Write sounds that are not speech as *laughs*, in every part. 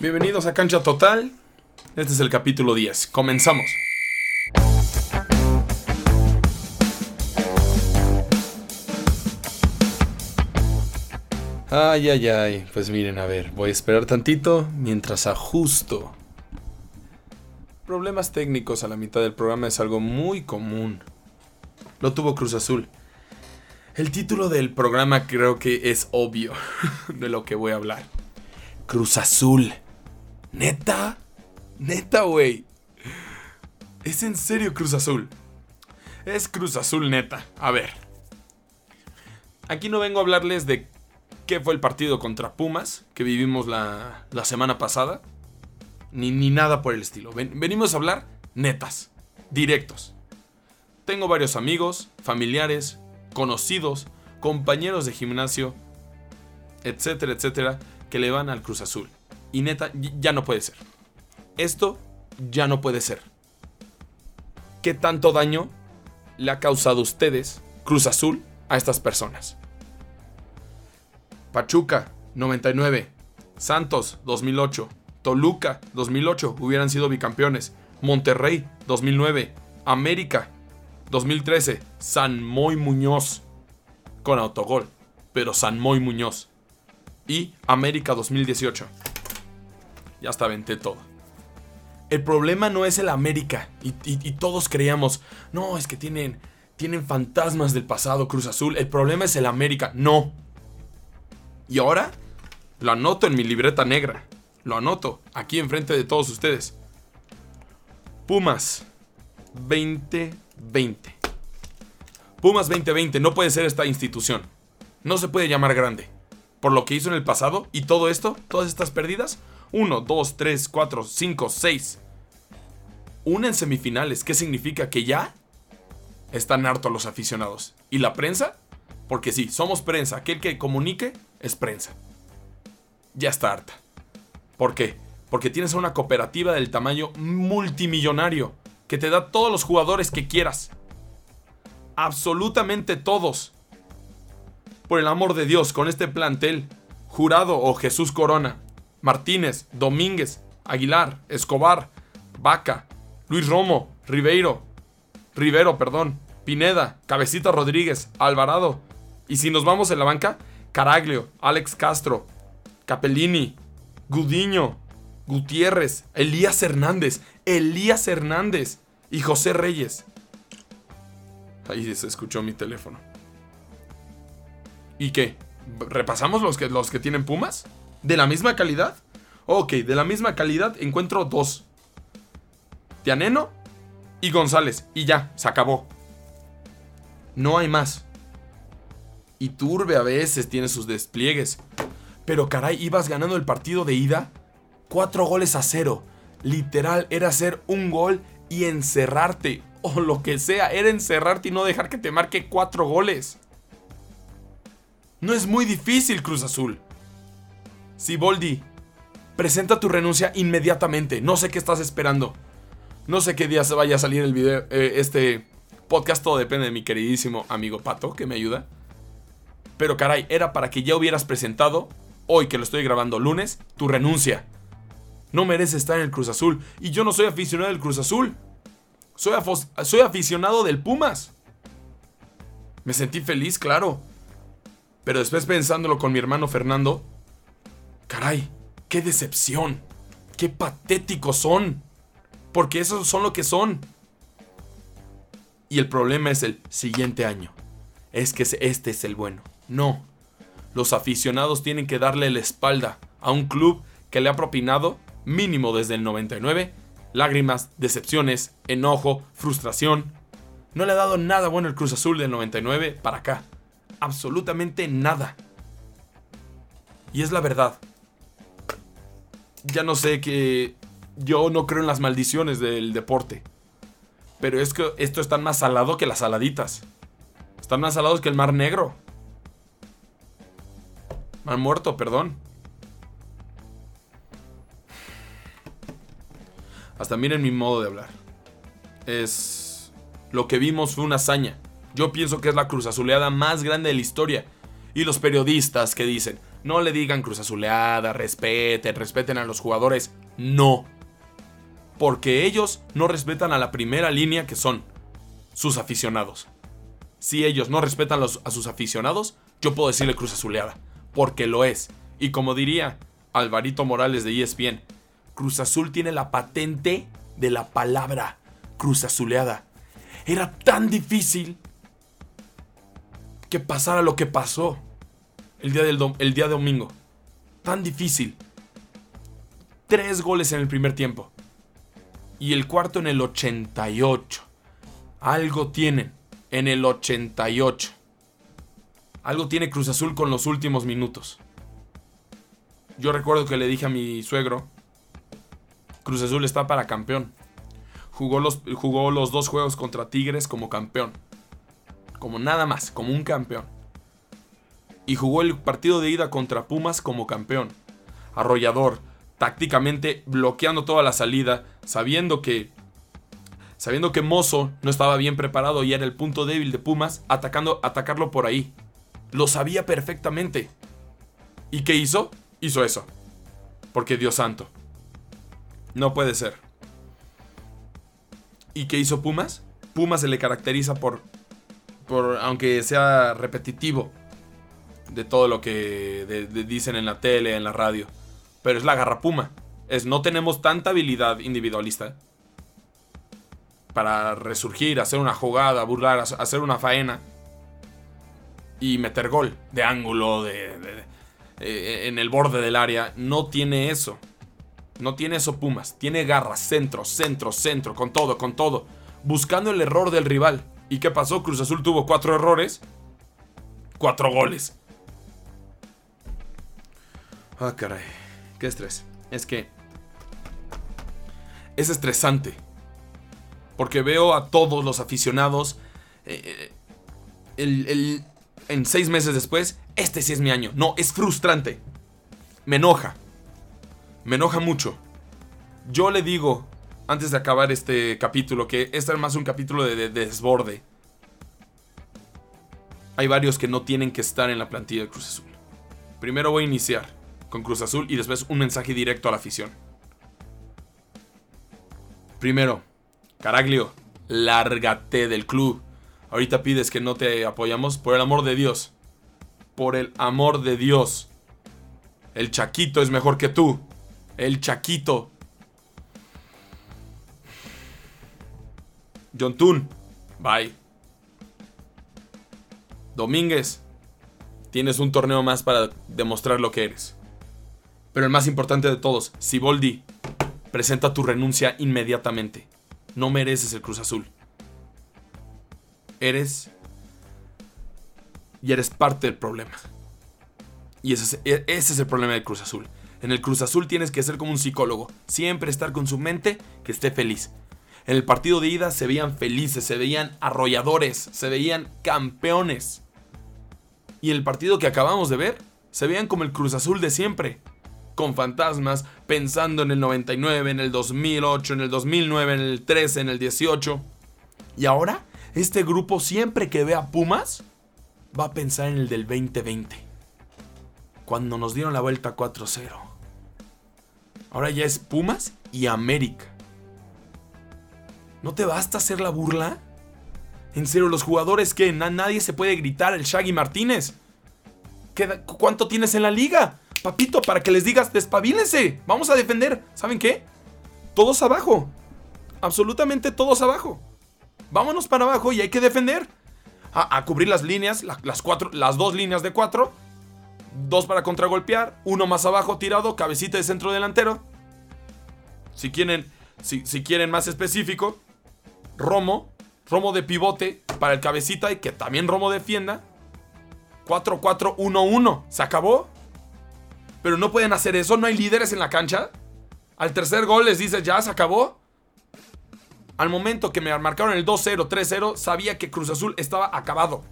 Bienvenidos a Cancha Total. Este es el capítulo 10. Comenzamos. Ay, ay, ay. Pues miren, a ver, voy a esperar tantito mientras ajusto. Problemas técnicos a la mitad del programa es algo muy común. Lo tuvo Cruz Azul. El título del programa creo que es obvio *laughs* de lo que voy a hablar. Cruz Azul. Neta. Neta, güey. Es en serio Cruz Azul. Es Cruz Azul neta. A ver. Aquí no vengo a hablarles de qué fue el partido contra Pumas que vivimos la, la semana pasada. Ni, ni, nada por el estilo. venimos a hablar netas. Directos. Tengo varios amigos, familiares, conocidos, compañeros de gimnasio, etcétera, etcétera, que le van al Cruz Azul. Y neta, ya no puede ser. Esto ya no puede ser. ¿Qué tanto daño le ha causado a ustedes, Cruz Azul, a estas personas? Pachuca, 99. Santos, 2008. Toluca, 2008, hubieran sido bicampeones. Monterrey, 2009. América, 2013. San Moy Muñoz, con autogol. Pero San Moy Muñoz. Y América 2018. Ya hasta aventé todo. El problema no es el América. Y, todos creíamos, no, es que tienen, tienen fantasmas del pasado Cruz Azul. El problema es el América. No. Y ahora lo anoto en mi libreta negra. Lo anoto aquí enfrente de todos ustedes. Pumas 2020. Pumas 2020 no puede ser esta institución. No se puede llamar grande. Por lo que hizo en el pasado y todo esto, todas estas pérdidas, 1, 2, 3, 4, 5, 6. Una en semifinales. ¿Qué significa? Que ya están hartos los aficionados. ¿Y la prensa? Porque sí, somos prensa. Aquel que comunique es prensa. Ya está harta. ¿Por qué? Porque tienes una cooperativa del tamaño multimillonario que te da todos los jugadores que quieras. Absolutamente todos. Por el amor de Dios, con este plantel, Jurado o Jesús Corona, Martínez, Domínguez, Aguilar, Escobar, Vaca, Luis Romo, Ribeiro, Rivero, perdón, Pineda, Cabecita Rodríguez, Alvarado. Y si nos vamos en la banca, Caraglio, Alex Castro, Capellini, Gudiño, Gutiérrez, Elías Hernández, Elías Hernández y José Reyes. Ahí se escuchó mi teléfono. ¿Y qué? ¿Repasamos los que, los que tienen Pumas? ¿De la misma calidad? Ok, de la misma calidad encuentro dos. Tianeno y González. Y ya, se acabó. No hay más. Y Turbe a veces tiene sus despliegues. Pero caray, ibas ganando el partido de ida. Cuatro goles a cero. Literal, era hacer un gol y encerrarte. O lo que sea, era encerrarte y no dejar que te marque cuatro goles. No es muy difícil, Cruz Azul. Siboldi, presenta tu renuncia inmediatamente. No sé qué estás esperando. No sé qué día se vaya a salir el video, eh, este podcast. Todo depende de mi queridísimo amigo Pato, que me ayuda. Pero caray, era para que ya hubieras presentado, hoy que lo estoy grabando lunes, tu renuncia. No mereces estar en el Cruz Azul. Y yo no soy aficionado del Cruz Azul. Soy, soy aficionado del Pumas. Me sentí feliz, claro. Pero después pensándolo con mi hermano Fernando, Caray, qué decepción. Qué patéticos son. Porque esos son lo que son. Y el problema es el siguiente año. Es que este es el bueno. No. Los aficionados tienen que darle la espalda a un club que le ha propinado, mínimo desde el 99, lágrimas, decepciones, enojo, frustración. No le ha dado nada bueno el Cruz Azul del 99 para acá. Absolutamente nada. Y es la verdad ya no sé que yo no creo en las maldiciones del deporte. Pero es que esto está más salado que las saladitas. Están más salados que el mar negro. Mar muerto, perdón. Hasta miren mi modo de hablar. Es... Lo que vimos fue una hazaña. Yo pienso que es la cruz azuleada más grande de la historia. Y los periodistas que dicen, No le digan Cruz Azuleada, respeten, respeten a los jugadores. No. Porque ellos no respetan a la primera línea que son sus aficionados. Si ellos no respetan a sus aficionados, yo puedo decirle Cruz Azuleada. Porque lo es. Y como diría Alvarito Morales de ESPN, Cruz Azul tiene la patente de la palabra Cruz Azuleada. Era tan difícil que pasara lo que pasó el día, del el día domingo. Tan difícil. Tres goles en el primer tiempo. Y el cuarto en el 88. Algo tienen en el 88. Algo tiene Cruz Azul con los últimos minutos. Yo recuerdo que le dije a mi suegro, Cruz Azul está para campeón. Jugó los, jugó los dos juegos contra Tigres como campeón. Como nada más, como un campeón. Y jugó el partido de ida contra Pumas como campeón. Arrollador, tácticamente bloqueando toda la salida, sabiendo que sabiendo que Mozo no estaba bien preparado y era el punto débil de Pumas, atacando atacarlo por ahí. Lo sabía perfectamente. ¿Y qué hizo? Hizo eso. Porque Dios santo. No puede ser. ¿Y qué hizo Pumas? Pumas se le caracteriza por por aunque sea repetitivo de todo lo que dicen en la tele, en la radio, pero es la garra puma. Es no tenemos tanta habilidad individualista para resurgir, hacer una jugada, burlar, hacer una faena y meter gol de ángulo, de, eh, en el borde del área. No tiene eso. No tiene eso Pumas. Tiene garra, centro, centro, centro, con todo, con todo. Buscando el error del rival. ¿Y qué pasó? Cruz Azul tuvo cuatro errores. Cuatro goles. Ah, caray. Qué estrés. Es que... Es estresante. Porque veo a todos los aficionados... Eh, eh, en seis meses después, este sí es mi año. No, es frustrante. Me enoja. Me enoja mucho. Yo le digo antes de acabar este capítulo, que este es más un capítulo de, desborde. Hay varios que no tienen que estar en la plantilla de Cruz Azul. Primero voy a iniciar con Cruz Azul y después un mensaje directo a la afición. Primero, Caraglio, lárgate del club. Ahorita pides que no te apoyamos, por el amor de Dios. Por el amor de Dios. El Chaquito es mejor que tú. El Chaquito John Tun, bye. Domínguez, tienes un torneo más para demostrar lo que eres. Pero el más importante de todos, Siboldi, presenta tu renuncia inmediatamente. No mereces el Cruz Azul. Eres... Y eres parte del problema. Y ese es, ese es el problema del Cruz Azul. En el Cruz Azul tienes que ser como un psicólogo. Siempre estar con su mente que esté feliz. En el partido de ida se veían felices, se veían arrolladores, se veían campeones. Y el partido que acabamos de ver, se veían como el Cruz Azul de siempre. Con fantasmas, pensando en el 99, en el 2008, en el 2009, en el 13, en el 18. Y ahora, este grupo siempre que ve a Pumas, va a pensar en el del 2020. Cuando nos dieron la vuelta 4-0. Ahora ya es Pumas y América. ¿No te basta hacer la burla? En serio, los jugadores que nadie se puede gritar el Shaggy Martínez. ¿Cuánto tienes en la liga? Papito, para que les digas, despabilense. Vamos a defender. ¿Saben qué? Todos abajo. Absolutamente todos abajo. Vámonos para abajo y hay que defender. A, cubrir las líneas, las, cuatro, las dos líneas de cuatro. Dos para contragolpear. Uno más abajo tirado, cabecita de centro delantero. Si quieren, si, quieren más específico, Romo, Romo de pivote para el cabecita y que también Romo defienda. 4-4-1-1. ¿Se acabó? Pero no pueden hacer eso, no hay líderes en la cancha. Al tercer gol les dice, ya se acabó. Al momento que me marcaron el 2-0, 3-0, sabía que Cruz Azul estaba acabado.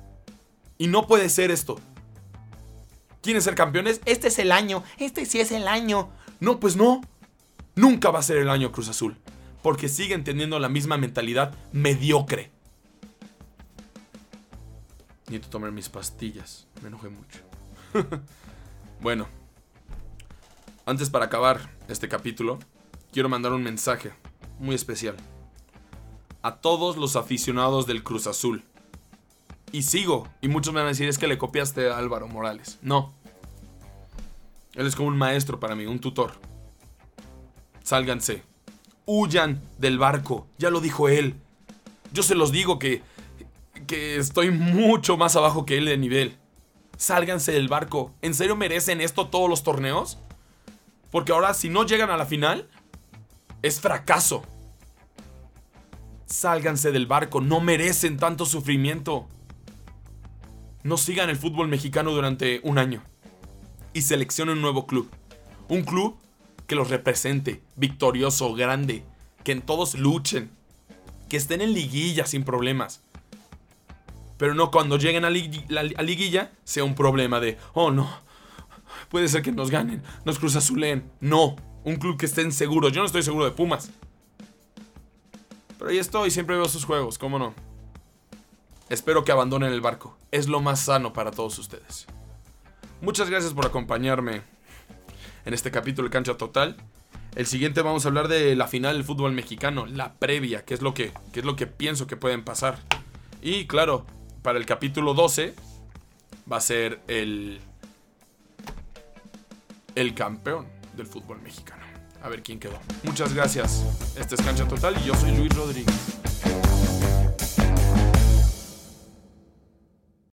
Y no puede ser esto. ¿Quieren ser campeones? Este es el año, este sí es el año. No, pues no. Nunca va a ser el año Cruz Azul porque siguen teniendo la misma mentalidad mediocre. Necesito tomar mis pastillas. Me enojé mucho. *laughs* Bueno, antes para acabar este capítulo, quiero mandar un mensaje muy especial a todos los aficionados del Cruz Azul. Y sigo, y muchos me van a decir es que le copiaste a Álvaro Morales. No. Él es como un maestro para mí, un tutor. Sálganse. Huyan del barco, ya lo dijo él. Yo se los digo que que estoy mucho más abajo que él de nivel. Sálganse del barco. ¿En serio merecen esto todos los torneos? Porque ahora si no llegan a la final, es fracaso. Sálganse del barco, no merecen tanto sufrimiento. No sigan el fútbol mexicano durante un año. Y seleccionen un nuevo club. Un club que los represente, victorioso, grande, que en todos luchen, que estén en liguilla sin problemas. Pero no cuando lleguen a, la, liguilla sea un problema de, oh no, puede ser que nos ganen, nos cruzazuleen. No, un club que estén seguros. Yo no estoy seguro de Pumas. Pero ahí estoy, siempre veo sus juegos, ¿cómo no? Espero que abandonen el barco. Es lo más sano para todos ustedes. Muchas gracias por acompañarme en este capítulo de Cancha Total. El siguiente vamos a hablar de la final del fútbol mexicano, la previa, que es lo que, que, es lo que pienso que pueden pasar. Y claro, para el capítulo 12 va a ser el, el campeón del fútbol mexicano. A ver quién quedó. Muchas gracias. Este es Cancha Total y yo soy Luis Rodríguez.